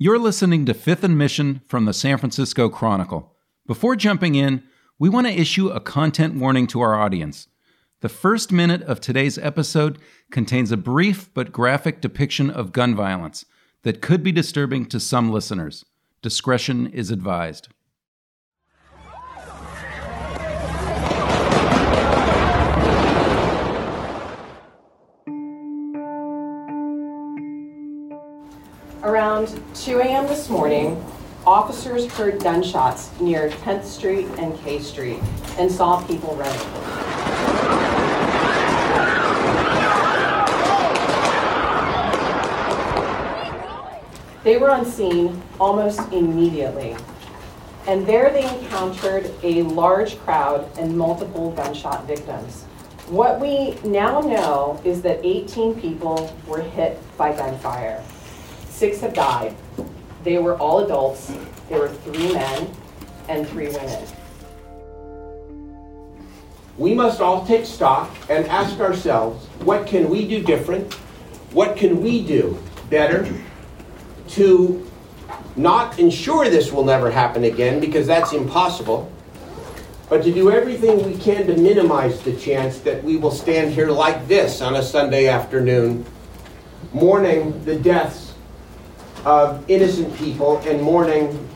You're listening to Fifth and Mission from the San Francisco Chronicle. Before jumping in, we want to issue a content warning to our audience. The first minute of today's episode contains a brief but graphic depiction of gun violence that could be disturbing to some listeners. Discretion is advised. 2 a.m. this morning, officers heard gunshots near 10th Street and K Street and saw people running. They were on scene almost immediately, and there they encountered a large crowd and multiple gunshot victims. What we now know is that 18 people were hit by gunfire. Six have died. They were all adults. There were three men and three women. We must all take stock and ask ourselves what can we do different? What can we do better to not ensure this will never happen again because that's impossible, but to do everything we can to minimize the chance that we will stand here like this on a Sunday afternoon, mourning the deaths of innocent people and mourning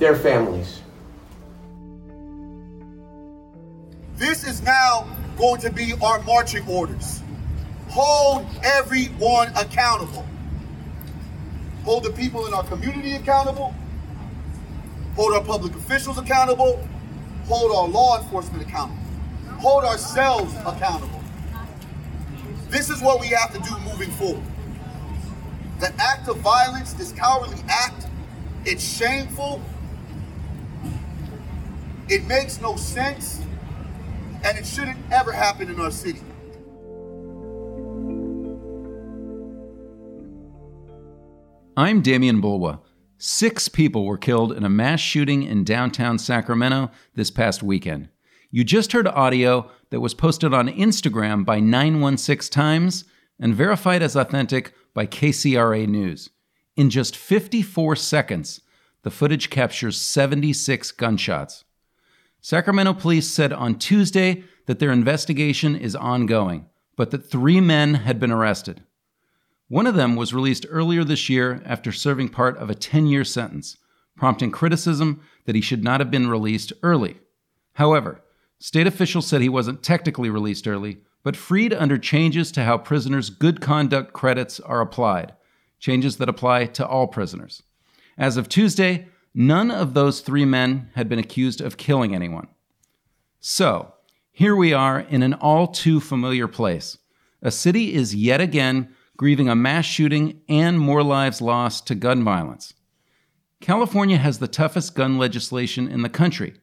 their families. This is now going to be our marching orders. Hold everyone accountable. Hold the people in our community accountable. Hold our public officials accountable. Hold our law enforcement accountable. Hold ourselves accountable. This is what we have to do moving forward. The act of violence, this cowardly act, it's shameful. It makes no sense and it shouldn't ever happen in our city. I'm Demian Bulwa. Six people were killed in a mass shooting in downtown Sacramento this past weekend. You just heard audio that was posted on Instagram by 916 Times and verified as authentic by KCRA News. In just 54 seconds, the footage captures 76 gunshots. Sacramento police said on Tuesday that their investigation is ongoing, but that three men had been arrested. One of them was released earlier this year after serving part of a 10 year sentence, prompting criticism that he should not have been released early. However, state officials said he wasn't technically released early, but freed under changes to how prisoners' good conduct credits are applied, changes that apply to all prisoners. As of Tuesday, none of those three men had been accused of killing anyone. So, here we are in an all too familiar place. A city is yet again grieving a mass shooting and more lives lost to gun violence. California has the toughest gun legislation in the country,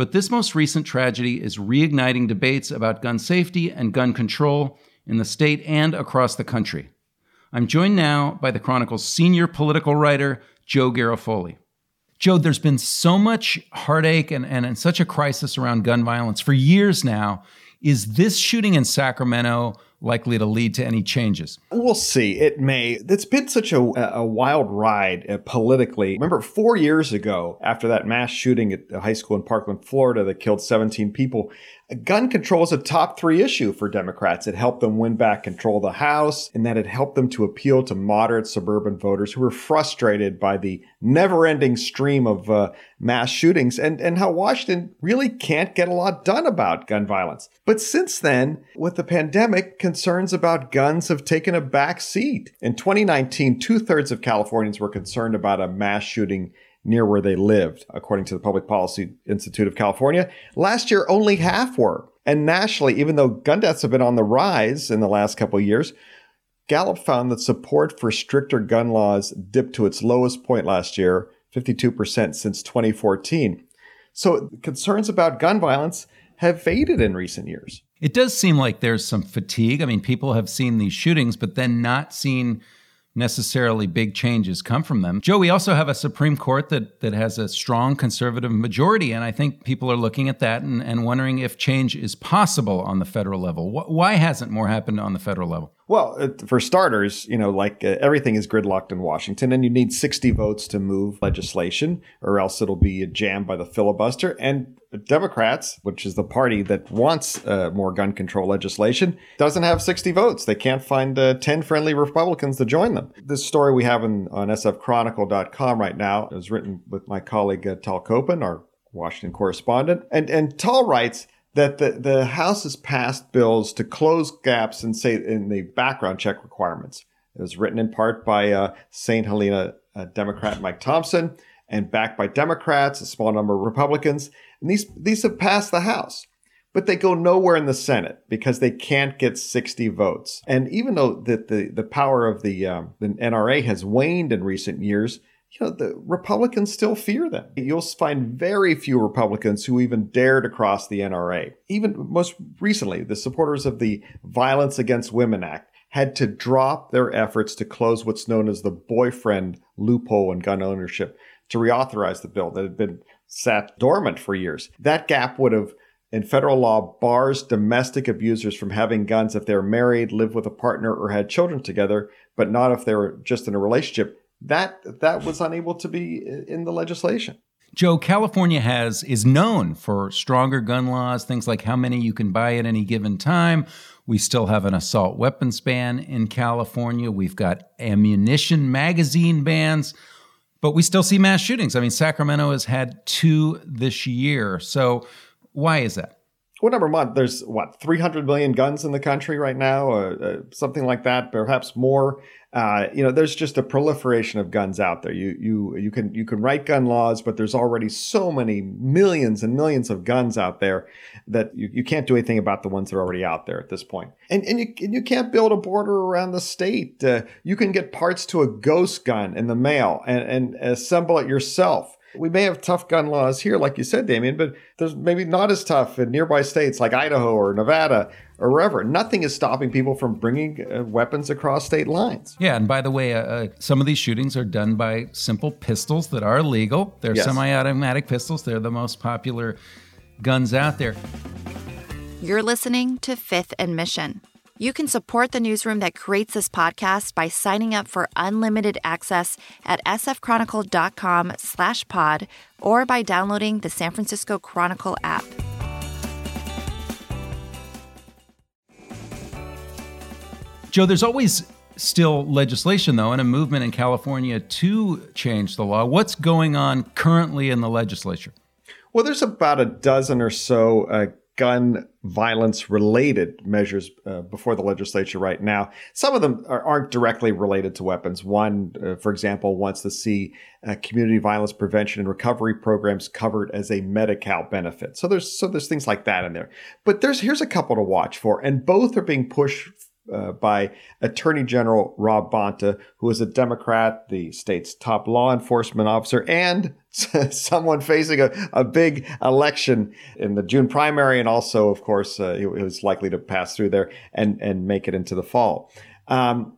but this most recent tragedy is reigniting debates about gun safety and gun control in the state and across the country. I'm joined now by the Chronicle's senior political writer, Joe Garofoli. Joe, there's been so much heartache and, and, and such a crisis around gun violence for years now. Is this shooting in Sacramento likely to lead to any changes? We'll see. It may. It's been such a, a wild ride uh, politically. Remember, four years ago, after that mass shooting at the high school in Parkland, Florida, that killed 17 people, gun control is a top three issue for Democrats. It helped them win back control of the House, and that it helped them to appeal to moderate suburban voters who were frustrated by the never-ending stream of uh, mass shootings and, and how Washington really can't get a lot done about gun violence. But since then, with the pandemic, concerns about guns have taken a back seat. In 2019, two-thirds of Californians were concerned about a mass shooting near where they lived, according to the Public Policy Institute of California. Last year, only half were. And nationally, even though gun deaths have been on the rise in the last couple of years, Gallup found that support for stricter gun laws dipped to its lowest point last year, 52% since 2014. So concerns about gun violence have faded in recent years. It does seem like there's some fatigue. I mean, people have seen these shootings, but then not seen necessarily big changes come from them. Joe, we also have a Supreme Court that, that has a strong conservative majority, and I think people are looking at that and, and wondering if change is possible on the federal level. Why hasn't more happened on the federal level? Well, uh, for starters, you know, like uh, everything is gridlocked in Washington, and you need 60 votes to move legislation, or else it'll be jammed by the filibuster. And Democrats, which is the party that wants uh, more gun control legislation, doesn't have 60 votes. They can't find uh, 10 friendly Republicans to join them. This story we have in, on sfchronicle.com right now is written with my colleague uh, Tal Kopan, our Washington correspondent. And, and Tal writes, that the, the House has passed bills to close gaps in say in the background check requirements. It was written in part by uh, St. Helena uh, Democrat Mike Thompson and backed by Democrats, a small number of Republicans. And these these have passed the House, but they go nowhere in the Senate because they can't get 60 votes. And even though that the, the power of the, um, the NRA has waned in recent years, you know, the Republicans still fear them. You'll find very few Republicans who even dare to cross the NRA. Even most recently, the supporters of the Violence Against Women Act had to drop their efforts to close what's known as the boyfriend loophole in gun ownership to reauthorize the bill that had been sat dormant for years. That gap would have in federal law bars domestic abusers from having guns if they're married, live with a partner, or had children together, but not if they're just in a relationship that that was unable to be in the legislation. Joe, California has is known for stronger gun laws, things like how many you can buy at any given time. We still have an assault weapons ban in California. We've got ammunition magazine bans, but we still see mass shootings. I mean, Sacramento has had two this year. So, why is that? Well, number one, there's what 300 million guns in the country right now, uh, uh, something like that, perhaps more uh, you know, there's just a proliferation of guns out there. You you you can you can write gun laws, but there's already so many millions and millions of guns out there that you, you can't do anything about the ones that are already out there at this point. And and you and you can't build a border around the state. Uh, you can get parts to a ghost gun in the mail and, and assemble it yourself. We may have tough gun laws here, like you said, Demian, but there's maybe not as tough in nearby states like Idaho or Nevada or wherever. Nothing is stopping people from bringing uh, weapons across state lines. Yeah, and by the way, uh, uh, some of these shootings are done by simple pistols that are legal. They're yes. semi automatic pistols, they're the most popular guns out there. You're listening to Fifth and Mission. You can support the newsroom that creates this podcast by signing up for unlimited access at sfchronicle.com slash pod or by downloading the San Francisco Chronicle app. Joe, there's always still legislation, though, and a movement in California to change the law. What's going on currently in the legislature? Well, there's about a dozen or so uh, gun violence related measures uh, before the legislature right now. Some of them are, not directly related to weapons. One, uh, for example, wants to see uh, community violence prevention and recovery programs covered as a Medi-Cal benefit. So there's so there's things like that in there. But there's here's a couple to watch for, and both are being pushed uh, by Attorney General Rob Bonta, who is a Democrat, the state's top law enforcement officer, and someone facing a, a big election in the June primary, and also, of course, uh, he, was likely to pass through there and, and make it into the fall. Um,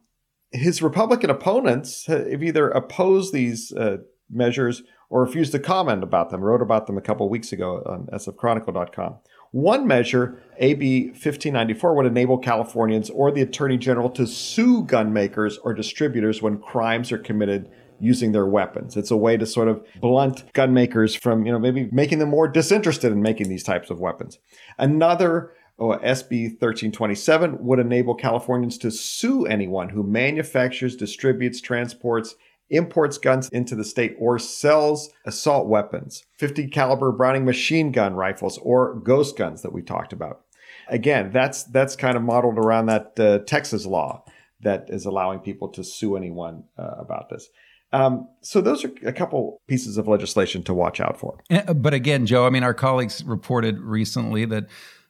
his Republican opponents have either opposed these uh, measures or refused to comment about them. Wrote about them a couple weeks ago on sfchronicle.com. One measure, AB 1594, would enable Californians or the Attorney General to sue gun makers or distributors when crimes are committed using their weapons. It's a way to sort of blunt gun makers from, you know, maybe making them more disinterested in making these types of weapons. Another oh, SB 1327 would enable Californians to sue anyone who manufactures, distributes, transports, imports guns into the state or sells assault weapons, 50 caliber Browning machine gun rifles or ghost guns that we talked about. Again, that's that's kind of modeled around that uh, Texas law that is allowing people to sue anyone uh, about this. Um, so those are a couple pieces of legislation to watch out for. Eh, but again, Joe, I mean, our colleagues reported recently that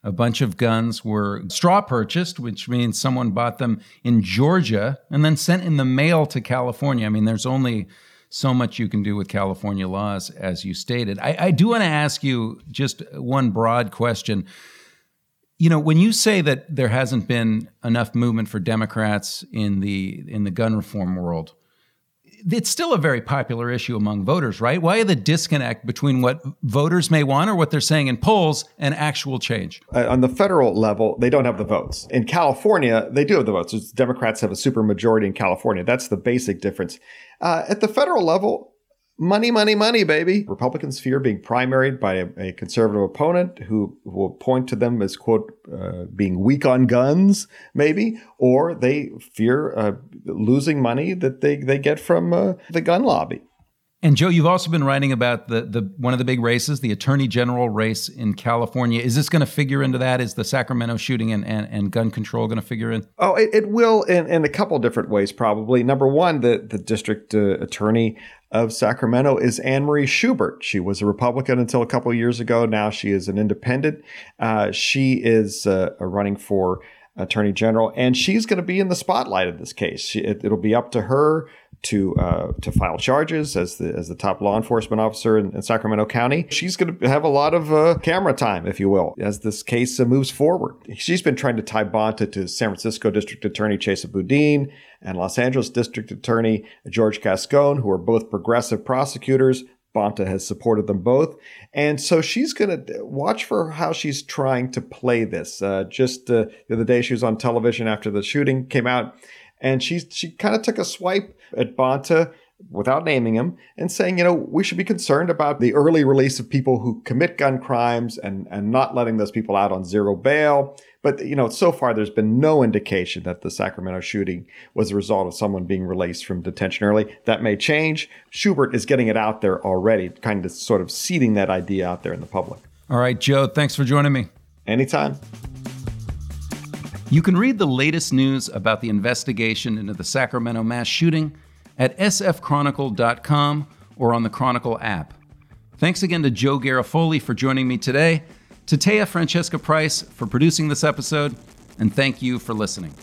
a bunch of guns were straw purchased, which means someone bought them in Georgia and then sent in the mail to California. I mean, there's only so much you can do with California laws, as you stated. I, I do want to ask you just one broad question. You know, when you say that there hasn't been enough movement for Democrats in the in the gun reform world, it's still a very popular issue among voters, right? Why the disconnect between what voters may want or what they're saying in polls and actual change? Uh, on the federal level, they don't have the votes. In California, they do have the votes. Democrats have a supermajority in California. That's the basic difference. Uh, at the federal level, money, money, money, baby. Republicans fear being primaried by a, a conservative opponent who will point to them as, quote, uh, being weak on guns, maybe, or they fear uh, losing money that they, they get from uh, the gun lobby. And Joe, you've also been writing about the, the one of the big races, the attorney general race in California. Is this going to figure into that? Is the Sacramento shooting and, and, and gun control going to figure in? Oh, it, it will in, in a couple different ways, probably. Number one, the, the district uh, attorney of Sacramento is Anne Marie Schubert. She was a Republican until a couple years ago. Now she is an independent. Uh, she is uh, running for attorney general, and she's going to be in the spotlight of this case. She, it, will be up to her to uh, to file charges as the as the top law enforcement officer in, in Sacramento County. She's going to have a lot of uh, camera time, if you will, as this case uh, moves forward. She's been trying to tie Bonta to San Francisco District Attorney Chesa Boudin and Los Angeles District Attorney George Gascon, who are both progressive prosecutors. Bonta has supported them both. And so she's going to watch for how she's trying to play this. Uh, just uh, the other day, she was on television after the shooting came out, and she, she kind of took a swipe at Bonta without naming him and saying, you know, we should be concerned about the early release of people who commit gun crimes and, and not letting those people out on zero bail. But, you know, so far there's been no indication that the Sacramento shooting was a result of someone being released from detention early. That may change. Schubert is getting it out there already, kind of sort of seeding that idea out there in the public. All right, Joe, thanks for joining me. Anytime. You can read the latest news about the investigation into the Sacramento mass shooting at sfchronicle.com or on the Chronicle app. Thanks again to Joe Garofoli for joining me today, to Taya Francesca Price for producing this episode, and thank you for listening.